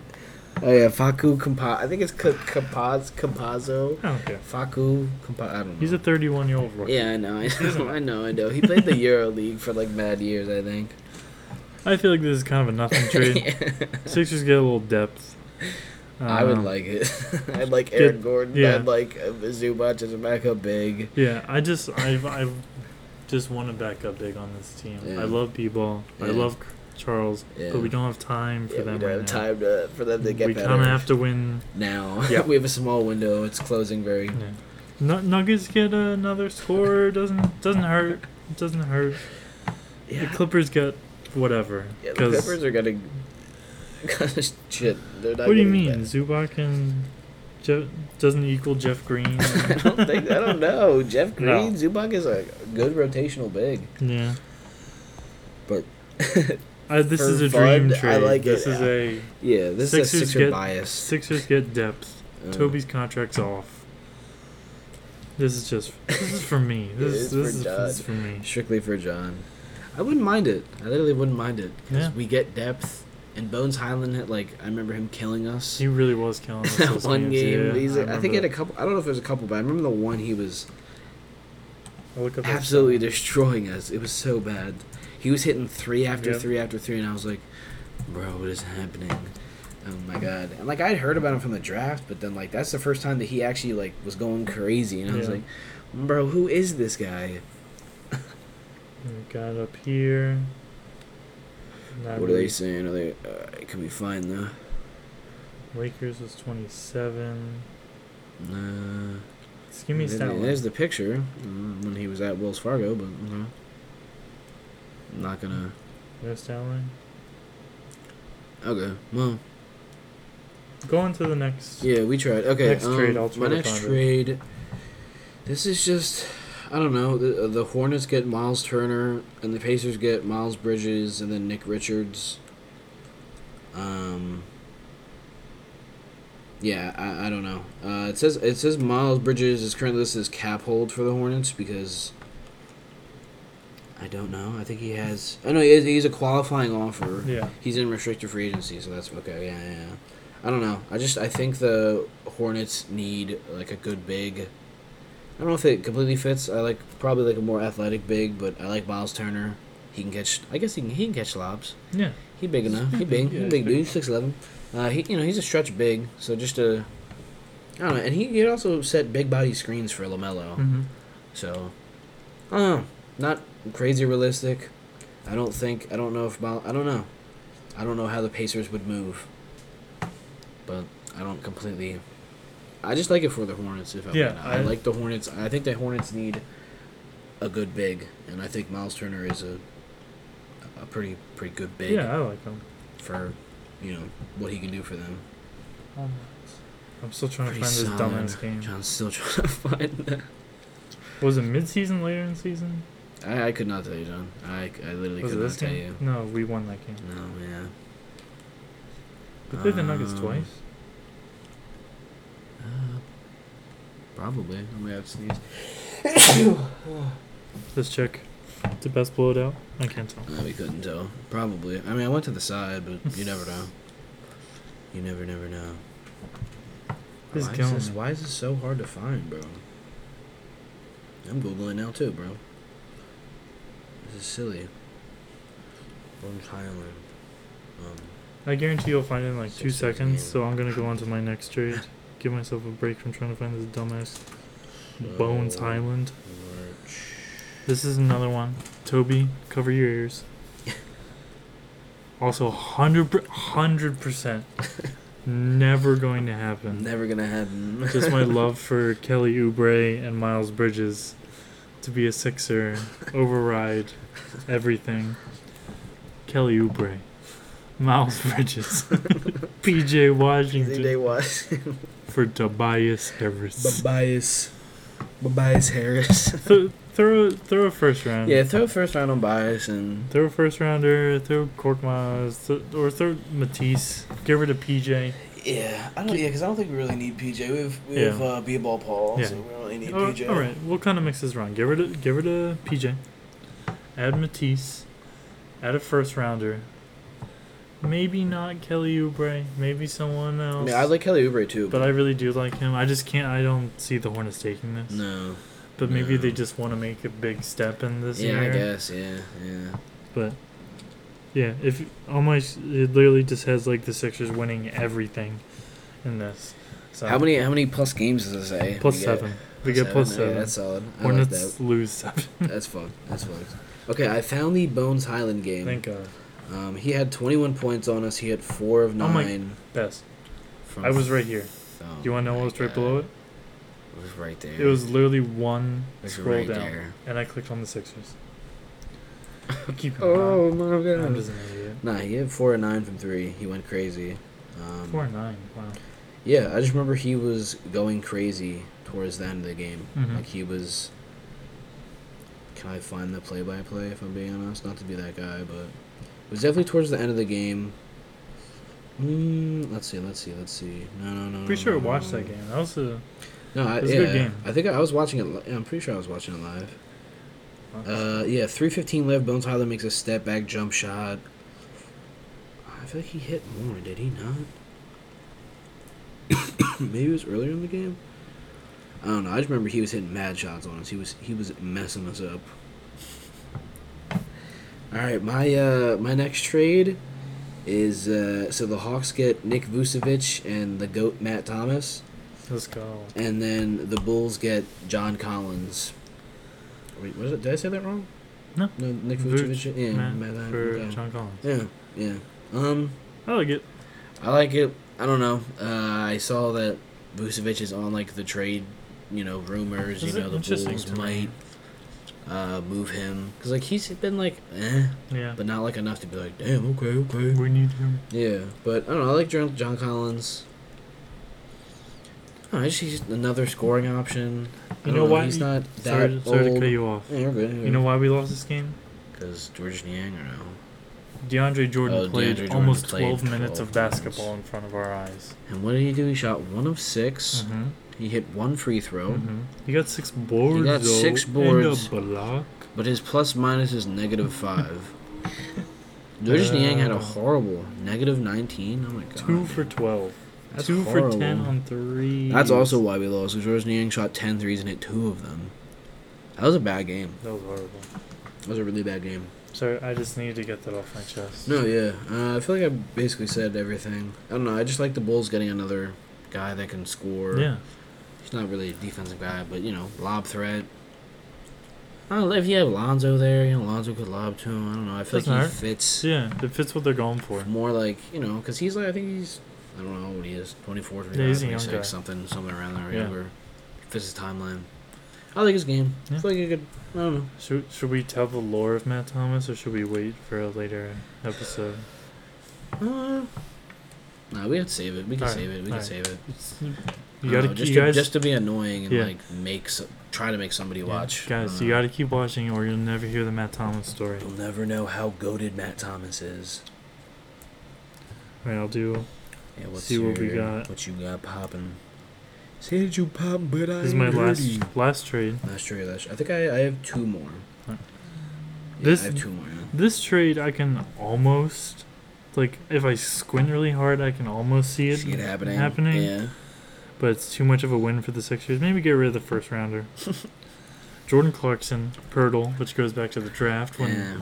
Oh yeah, Faku Compa. I think it's K- Compaz Compazzo. I don't care. Faku Compa. I don't know. He's a 31 year old rookie. yeah, I know, I know, I know, I know. He played the Euro League for like mad years, I think. I feel like this is kind of a nothing trade. Sixers get a little depth. I would Um, like it. I'd like Aaron Get- Gordon. yeah. I'd like Zubac as a backup big. Yeah, I just I've I've just want to back up big on this team. Yeah. I love. I Yeah. love Charles, Yeah. but we don't have time for Yeah, them we don't right have now. time to, for them to get we kind of have to win. now. Yeah. we have a small window. It's closing very. Yeah. Nu- Nuggets get another score. Doesn't doesn't hurt. Doesn't hurt. Yeah. The Clippers get whatever. yeah the Clippers are gonna. shit, they're not. what do you mean? better. Zubac and Je- doesn't equal Jeff Green? I don't think. I don't know. Jeff No. Green, Zubac is a good rotational big. yeah. But Uh, this is a fun, dream I trade. like this it. is a yeah, this Sixers is a Sixer get- bias. Sixers get depth. Uh, Toby's contract's off. This is just this is for me. This, is is this, for is, this is for me. strictly for John. I wouldn't mind it. I literally wouldn't mind it because Yeah. we get depth. And Bones Hyland had like I remember him killing us. He really was killing us that one games, game. yeah, I I, think he had a couple. I don't know if it was a couple, but I remember the one he was absolutely destroying us. It was so bad. He was hitting three after Yep. three after three, and I was like, "Bro, what is happening?" Oh my god! And like I'd heard about him from the draft, but then like that's the first time that he actually like was going crazy, and I was like, "Bro, who is this guy?" We got up here. Not what are they saying? Are they? Uh, it could be fine though. Lakers was 27. Nah. Just give me stat. There's the picture uh, when he was at Wells Fargo, but okay. I'm not gonna. No stat line. Okay, well, Go on to the next. yeah, we tried. Okay, Next um, trade, I'll try my next find it. trade. This is just, I don't know. The the Hornets get Miles Turner, and the Pacers get Miles Bridges, and then Nick Richards. Um. Yeah, I, I don't know. Uh, it says it says Miles Bridges is currently listed as cap hold for the Hornets because I don't know. I think he has. I know he is, he's a qualifying offer. Yeah. He's in restricted free agency, so that's okay. Yeah, yeah, yeah. I don't know. I just I think the Hornets need like a good big, I don't know if it completely fits. I like probably like a more athletic big, but I like Miles Turner. He can catch. I guess he can. He can catch lobs. Yeah. He big enough. He big. Yeah, he big big. dude. Six eleven. Uh, he you know he's a stretch big. So just a. I don't know, and he he also set big body screens for Lamelo. Mm-hmm. So, I don't know. Not crazy realistic. I don't think. I don't know if. Mil- I don't know. I don't know how the Pacers would move. But I don't completely. I just like it for the Hornets. If I'm Yeah, I, I- like the Hornets. I think the Hornets need a good big, and I think Miles Turner is a a pretty pretty good big Yeah, I like him. for you know what he can do for them. Um, I'm still trying Pretty to find this solid. dumbass game. John's still trying to find that. Was it mid-season, later in the season? I, I could not tell you, John. I, I literally Was could not tell game? you. No, we won that game. No, yeah. We played the Nuggets Um, twice. Uh, probably. I'm gonna have to sneeze. Let's check. Did best blow it out? I can't tell. We couldn't tell. Probably. I mean, I went to the side, but you never know. You never, never know. This is why, is this, why is this so hard to find, bro? I'm googling now too, bro. This is silly. Orange Hyland. Um, I guarantee you'll find it in like two seconds. So I'm gonna go on to my next trade. Give myself a break from trying to find this dumbass Bones Oh. Hyland. March. This is another one. Toby, cover your ears. Also, hundred hundred percent, never going to happen. Never gonna happen. Just my love for Kelly Oubre and Miles Bridges to be a Sixer, override everything. Kelly Oubre, Miles Bridges, PJ Washington Day was. for Tobias Harris. Bias. Bias Harris. Th- throw throw a first round. yeah, throw a first round on bias and Throw a first rounder, throw Korkmaz, th- or throw Matisse. Give her to PJ. yeah, I don't yeah, because I don't think we really need PJ. We have we Yeah. have uh, B-ball Paul, Yeah. so we need Oh, PJ. all right, we'll kind of mix this around. Give her to give her to PJ. Add Matisse. Add a first rounder. Maybe not Kelly Oubre. Maybe someone I else. mean, I like Kelly Oubre too, but I really do like him. I just can't. I don't see the Hornets taking this. no. But maybe no. they just want to make a big step in this Yeah, year. I guess. Yeah, yeah. But yeah, if almost it literally just has like the Sixers winning everything in this. So How many how many plus games does it say? plus We get? Seven? We get plus Yeah, seven. that's solid. I like that. lose seven. That's fucked. That's fucked. Okay, I found the Bones Hyland game. Thank God. Um, he had 21 points on us. He had four of nine. Oh my- nine. Best. from I was right here. Oh Do you want to know what was right God. below it? It was right there. It was literally one was scroll right down, there. and I clicked on the Sixers. Keep going. Oh going. my god. I'm just an idiot. Nah, he had four and nine from three. He went crazy. Um, Four and nine. Wow. Yeah, I just remember he was going crazy towards the end of the game. Mhm. Like he was. Can I find the play-by-play? If I'm being honest, not to be that guy, but it was definitely towards the end of the game. Mm, let's see, let's see, let's see. No, no, no. Pretty no, sure I watched no. that game. That was a. No, I, It was a yeah, good game. I think I was watching it. Li- yeah, I'm pretty sure I was watching it live. Uh, yeah, three fifteen left. Bones Hyland makes a step back jump shot. I feel like he hit more. Did he not? Maybe it was earlier in the game. I don't know. I just remember he was hitting mad shots on us. He was he was messing us up. All right, my uh my next trade is uh so the Hawks get Nick Vucevic and the goat Matt Thomas, Let's go. and then the Bulls get John Collins. Wait, was it? Did I say that wrong? No. No, Nick Vuce, Vucevic. Yeah, Matt Matt, for. John Collins. Yeah, yeah. Um, I like it. I like it. I don't know. Uh, I saw that Vucevic is on like the trade, you know, rumors. You know, the Bulls might uh, move him because like he's been like, eh, Yeah. but not like enough to be like, damn, okay, okay. we need him. Yeah, but I don't know. I like John, John Collins. Oh, just he's another scoring option. I You don't know why- He's not that Sorry, sorry to cut you off. Yeah, you're good. You know why we lost this game? Because George Niang or no? DeAndre Jordan Oh, played DeAndre Jordan almost played 12 minutes of basketball in front of our eyes. And what did he do? He shot one of 6 Mm-hmm. He hit one free throw. Mm-hmm. He got six boards. He got though, six boards. But his plus minus is negative five. George Niang had a Uh, horrible negative 19. Oh my god. Two for 12. That's two for ten on three. That's also why we lost. Because Jordan Niang shot 10 threes and hit two of them. That was a bad game. That was horrible. That was a really bad game. Sorry, I just needed to get that off my chest. No, yeah. Uh, I feel like I basically said everything. I don't know. I just like the Bulls getting another guy that can score. Yeah. He's not really a defensive guy, but, you know, lob threat. I don't know. If you have Lonzo there, you know, Lonzo could lob to him. I don't know. I feel Doesn't like he hurt. fits Yeah, it fits what they're going for. more like, you know, because he's like, I think he's, I don't know what he is, 24, 25, Yeah, he's a young 26, guy. something, something around there. Yeah. Younger. Fits his timeline. I like his game. Yeah. I like he could, I don't know. Should should we tell the lore of Matt Thomas or should we wait for a later episode? Uh, nah, we have to save it. We can Alright, save it. We can alright. save it. You gotta know, just you to, guys just to be annoying and Yeah. like make so, try to make somebody yeah, watch. guys. Uh, You gotta keep watching or you'll never hear the Matt Thomas story. You'll never know how goaded Matt Thomas is. Alright, I'll do. Yeah, what's See what we got. What you got popping? Say that you popping, but I This is my ain't last heard you. last trade. That's true. That's true. I think I, I have two more. Alright. Yeah, This- I have two more. Yeah. This trade I can almost like if I squint really hard I can almost see it, See it happening. happening. Yeah. But it's too much of a win for the Sixers. Maybe get rid of the first rounder. Jordan Clarkson, Poeltl, which goes back to the draft when Yeah.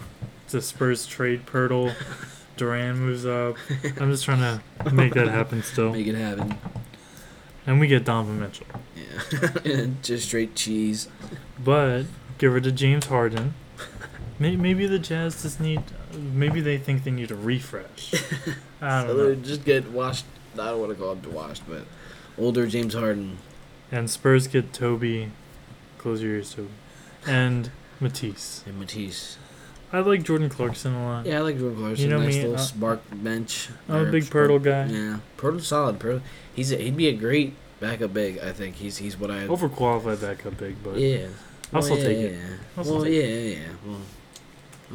the Spurs trade Poeltl, Duran moves up. I'm just trying to make that happen still. Make it happen. And we get Donovan Mitchell. Yeah. Just straight cheese. But give it to James Harden. Maybe the Jazz just need. Maybe they think they need a refresh. I don't they know. just get washed. I don't want to call it washed, but older James Harden. And Spurs get Toby. Close your ears, Toby. And Matisse. And Matisse. I like Jordan Clarkson a lot. Yeah, I like Jordan Clarkson. You know nice me, little uh, spark bench. I'm a big spark- Poeltl guy. Yeah, Poeltl's solid. Poeltl, he's a, he'd be a great backup big. I think he's he's what I. Overqualified backup big, but yeah. I'll still yeah, take yeah, it. I'll Well, take yeah, yeah, yeah. Well,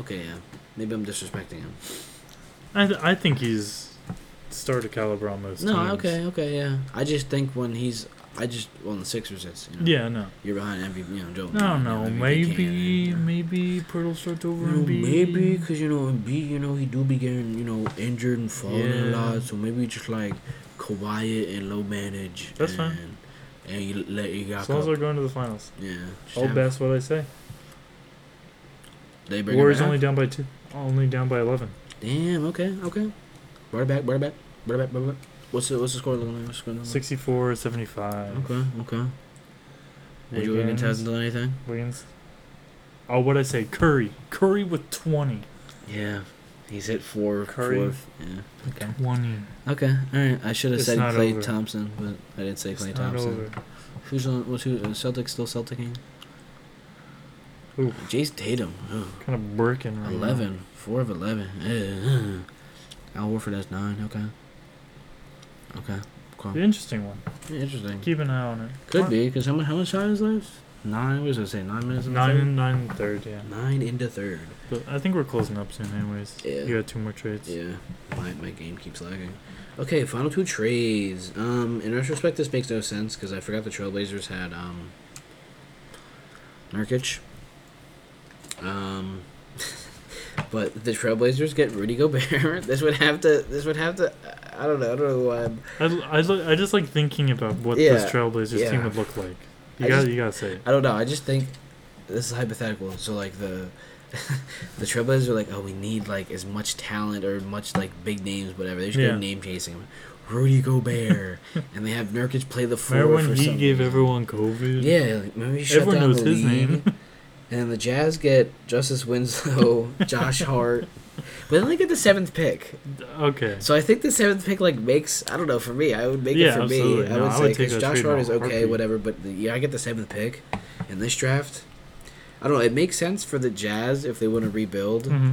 okay, yeah. Maybe I'm disrespecting him. I th- I think he's starter caliber on most No, teams. okay, okay, yeah. I just think when he's, I just well, the Sixers, it's you know, Yeah, no. You're behind MVP, you know, Joe. No, you no. know, MVP Maybe, candidate, maybe Poeltl starts over You know, Embiid. maybe because you know Embiid, you know he do be getting you know injured and falling a lot, so maybe just like quiet and low manage. That's and, fine. And you let you got As long as they're going to the finals. yeah. All best what I say. They bring Warriors only down by two. Only down by eleven. Damn. Okay. Okay. Brought it back. Brought it back. Brought it back. Brought it back. What's the what's the score looking like? What's the score looking like? 64 75. Okay. Okay. Would you even test into anything? Wiggins. Oh, what I say? Curry. Curry with 20. Yeah. He's hit four. Curry. Fourth. Yeah. Okay. 20. Okay. All right. I should have It's said not Klay over. Thompson, but I didn't say It's Klay not Thompson. over. Who's on? What's who? uh, Celtics still Celticing? Ooh, Jace Tatum. Oh, kind of breaking right now. 11. 4 of 11. Eh, Al Horford has 9. Okay. Okay. Cool. The interesting one. Interesting. Keep an eye on it. Could Come be, because how much, how much time is left? 9. What was I say? 9 minutes on. in the Nine third? and nine and third, yeah. 9 into third. But I think we're closing up soon, anyways. Yeah. You got two more trades. Yeah. My, my game keeps lagging. Okay, final two trades. Um, in retrospect, this makes no sense because I forgot the Trailblazers had um, Nurkic. Um, but the Trailblazers get Rudy Gobert. this would have to. This would have to. I don't know. I don't know why. I'm, I, I, I just like thinking about what Yeah, this Trailblazers yeah. team would look like. You I got just- you gotta say it. I don't know. I just think this is hypothetical. So like the the Trailblazers are like, oh, we need like as much talent or much like big names, whatever. They just Yeah. go name chasing. Rudy Gobert, and they have Nurkic play the four Remember when he gave everyone COVID? Yeah, like, maybe shut Everyone down knows the his league. name. And the Jazz get Justice Winslow, Josh Hart, but then they get the seventh pick. okay. So I think the seventh pick like makes I don't know for me. I would make Yeah, it for absolutely. me. I would I say would take because Josh Hart is okay, heartbeat. whatever. But the, yeah, I get the seventh pick in this draft. I don't know. It makes sense for the Jazz if they want to rebuild, hmm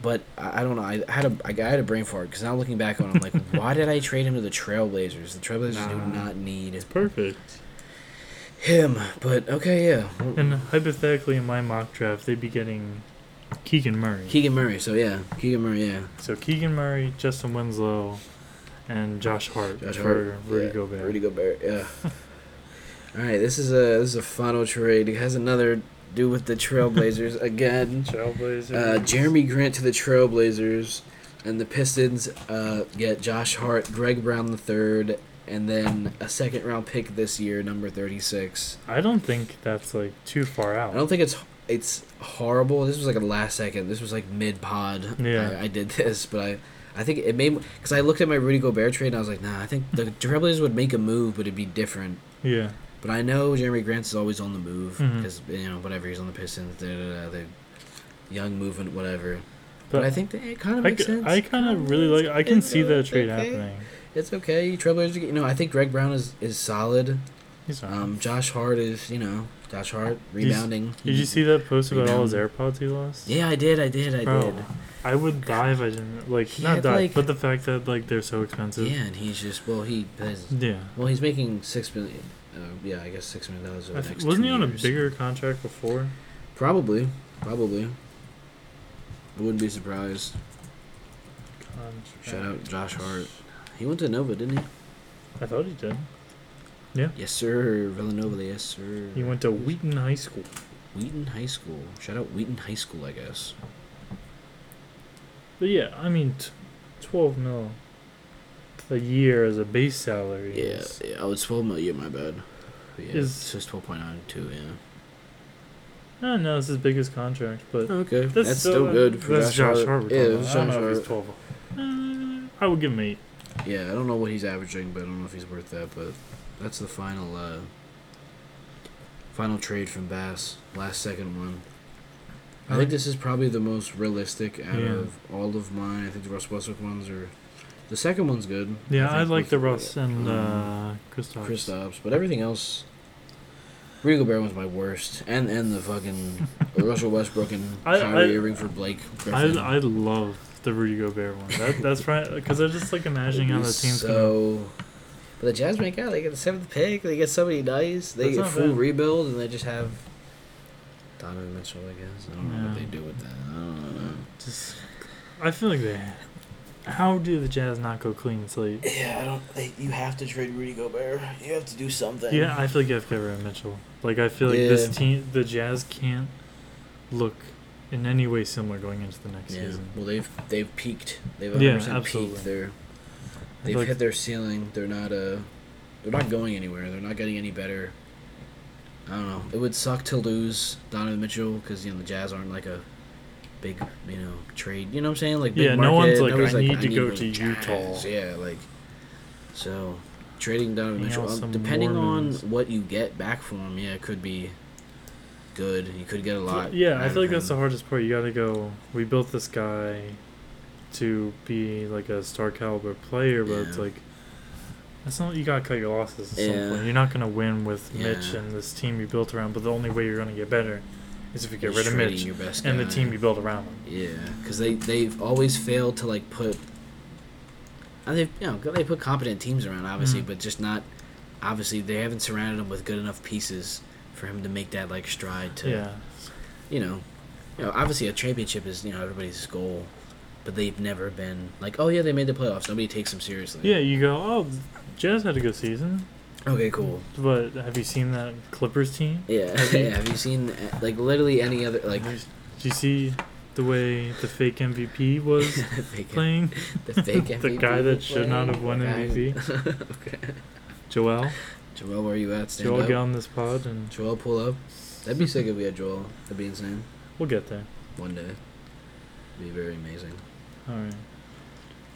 but I, I don't know. I had a I had a brain fart because now looking back on, it, I'm like, why did I trade him to the Trailblazers? The Trailblazers do not need It's perfect. Him. But okay, yeah. And hypothetically, in my mock draft, they'd be getting Keegan Murray. Keegan Murray. So yeah, Keegan Murray. Yeah, so Keegan Murray, Justin Winslow, and Josh Hart Josh for Hart, Rudy yeah, Gobert. Rudy Gobert. Yeah. All right, this is a this is a final trade. It has another do with the Trailblazers again. Trailblazers. Uh, Jerami Grant to the Trailblazers. And the Pistons uh, get Josh Hart, Greg Brown the third, and then a second round pick this year, number thirty six. I don't think that's like too far out. I don't think it's it's horrible. This was like a last second. This was like mid pod. Yeah. I, I did this, but I I think it made because I looked at my Rudy Gobert trade and I was like, nah, I think the Trailblazers would make a move, but it'd be different. yeah. But I know Jerami Grant's is always on the move mm-hmm. because you know whatever he's on the Pistons, da, da, da, the young movement, whatever. But, But I think that it kind of makes c- sense. I kind of really like. I can see that trade okay. happening. It's okay. Trailblazers, you know, I think Greg Brown is is solid. He's fine. Um, Josh Hart is, you know, Josh Hart Did you rebounding. Did you see that post about all his AirPods he lost? Yeah, I did. I did. I Bro, did. I would die if I didn't like He not die, like- but the fact that like they're so expensive. Yeah, and he's just well, he has, Yeah. well, he's making six million. Uh, yeah, I guess six million dollars over I the th- next wasn't he on a bigger contract before? Probably, probably. I wouldn't be surprised. Shout out Josh Hart. He went to Nova, didn't he? I thought he did. Yeah. Yes, sir. Villanova, yes, sir. He went to Wheaton High School. Wheaton High School. Shout out Wheaton High School, I guess. But yeah, I mean, t- twelve mil a year as a base salary. Yeah, is- yeah. Oh, it's twelve million. My bad. Yeah, Is- it's just twelve point nine two. Yeah. I don't know. It's his biggest contract, but Okay, that's, that's, still, good for that's Josh, Josh Hart. Hart. Yeah, Yeah, I don't Josh know if he's Hart. twelve. Uh, I would give him eight. Yeah, I don't know what he's averaging, but I don't know if he's worth that. But that's the final, uh, final trade from Bass. Last second one. I think this is probably the most realistic out Yeah. of all of mine. I think the Russ Westbrook ones are. The second one's good. Yeah, I, think like the Russ and um, uh, Kristaps. Kristaps, but everything else. Rudy Gobert was my worst, and and the fucking Russell Westbrook and I- Kyrie I- Irving for Blake I Griffin. I love the Rudy Gobert one. That that's right because I'm just like imagining how the team's gonna. so. But the Jazz make out. They get the seventh pick. They get somebody nice. They That's get full bad. rebuild, and they just have Donovan Mitchell. I guess I don't know what they do with that. I don't know. Just, I feel like they. How do the Jazz not go clean slate? Yeah, I don't. They, you have to trade Rudy Gobert. You have to do something. Yeah, I feel like you have to get rid of Mitchell. Like I feel like this team, the Jazz can't look in any way similar going into the next Yeah. season. Well, they've they've peaked. They've Yeah, 100% absolutely. peaked. They're they've like- hit their ceiling. They're not uh they're not going anywhere. They're not getting any better. I don't know. It would suck to lose Donovan Mitchell because you know the Jazz aren't like a big you know trade. You know what I'm saying? Like big Yeah, no one's market. like, Nobody's "I need to go the to Jazz." Utah. Yeah, like so trading Donovan Mitchell. um, depending Mormons. on what you get back for him, yeah, it could be good. You could get a lot. Yeah, I feel like that's the hardest part. You got to go. We built this guy to be like a star caliber player, but it's like that's not. You got to cut your losses at Yeah. some point. You're not gonna win with Mitch and this team you built around. But the only way you're gonna get better is if you get Just rid of Mitch your best and the team you built around him. Yeah, because they they've always failed to like put. And they you know they put competent teams around obviously, Mhm. but just not. Obviously, they haven't surrounded them with good enough pieces for him to make that like stride to. Yeah, You know, you know. Obviously, a championship is you know everybody's goal, but they've never been like, oh yeah, they made the playoffs. Nobody takes them seriously. yeah. You go. Oh, Jazz had a good season, Okay. Cool. but have you seen that Clippers team? Yeah. Have you- yeah. Have you seen like literally any other like? Do you see the way the fake MVP was fake, playing? the fake MVP. the guy that should not have won? MVP. okay. Joel, Joel, where are you at? Stand Joel, up. get on this pod, and Joel pull up. That'd be sick if we had Joel. That'd be insane. we'll get there. One day. It'd Be very amazing. All right.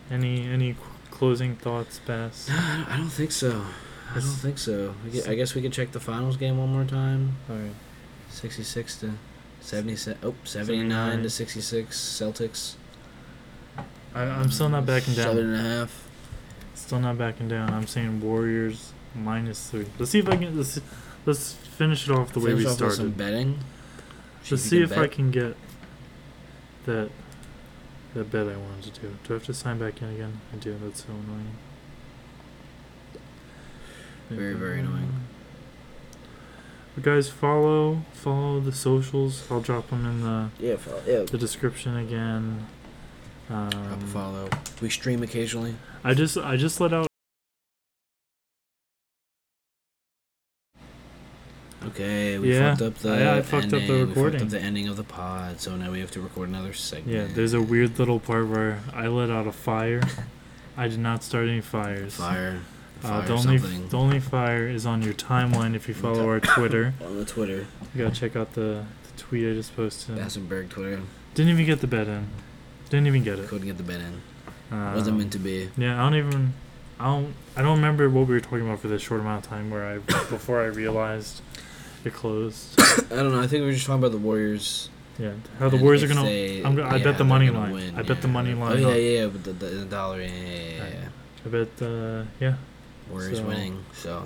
Any any qu- closing thoughts, Bass? I don't think so. I don't think so. We get, I guess we could check the finals game one more time. All right. 66 to 77. Oh, 79 to 66 Celtics. I, I'm still not backing down. Seven and a half. Still not backing down. I'm saying Warriors minus three. Let's see if I can. Let's, let's finish it off the way we off with some started. betting. Let's see if I can get that that bet I wanted to do. Do I have to sign back in again? I do. That's so annoying. Very, very annoying. But guys, follow follow the socials. I'll drop them in the Yeah, follow, yeah. the description again. Drop a Um, follow. We stream occasionally. I just I just let out Okay, we Yeah, fucked up the I- I fucked up the ending. We fucked up the ending of the pod, so now we have to record another segment. Yeah, there's a weird little part where I let out a fire. I did not start any fires. fire. Uh, the only something the only fire is on your timeline if you follow our Twitter. on the Twitter, You gotta check out the, the tweet I just posted. Bassenberg Twitter. Didn't even get the bet in. Didn't even get it. Couldn't get the bet in. Um, Wasn't meant to be. Yeah, I don't even. I don't. I don't remember what we were talking about for this short amount of time where I before I realized it closed. I don't know. I think we were just talking about the Warriors. Yeah, how the and Warriors are gonna. they- I'm go- I yeah, bet the money line. win, I bet the yeah. money Oh line. yeah, yeah, but the, the, the dollar. Yeah, yeah, yeah, yeah, I bet. Uh, yeah, Warriors So- winning. So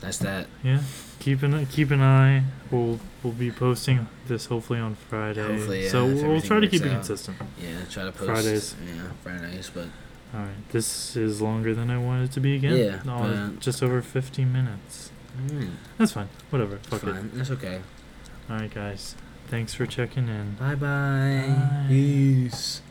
that's that. yeah. Keep an keep an eye. We'll we'll be posting this hopefully on Friday. Hopefully, yeah, so we'll try to keep it consistent. Yeah, try to post Fridays. Yeah, Fridays, but All right. This is longer than I wanted it to be again. Yeah, No, just over 15 minutes. Mm, That's fine. Whatever. Fuck it. That's okay. All right, guys. Thanks for checking in. Bye bye. Bye. Peace.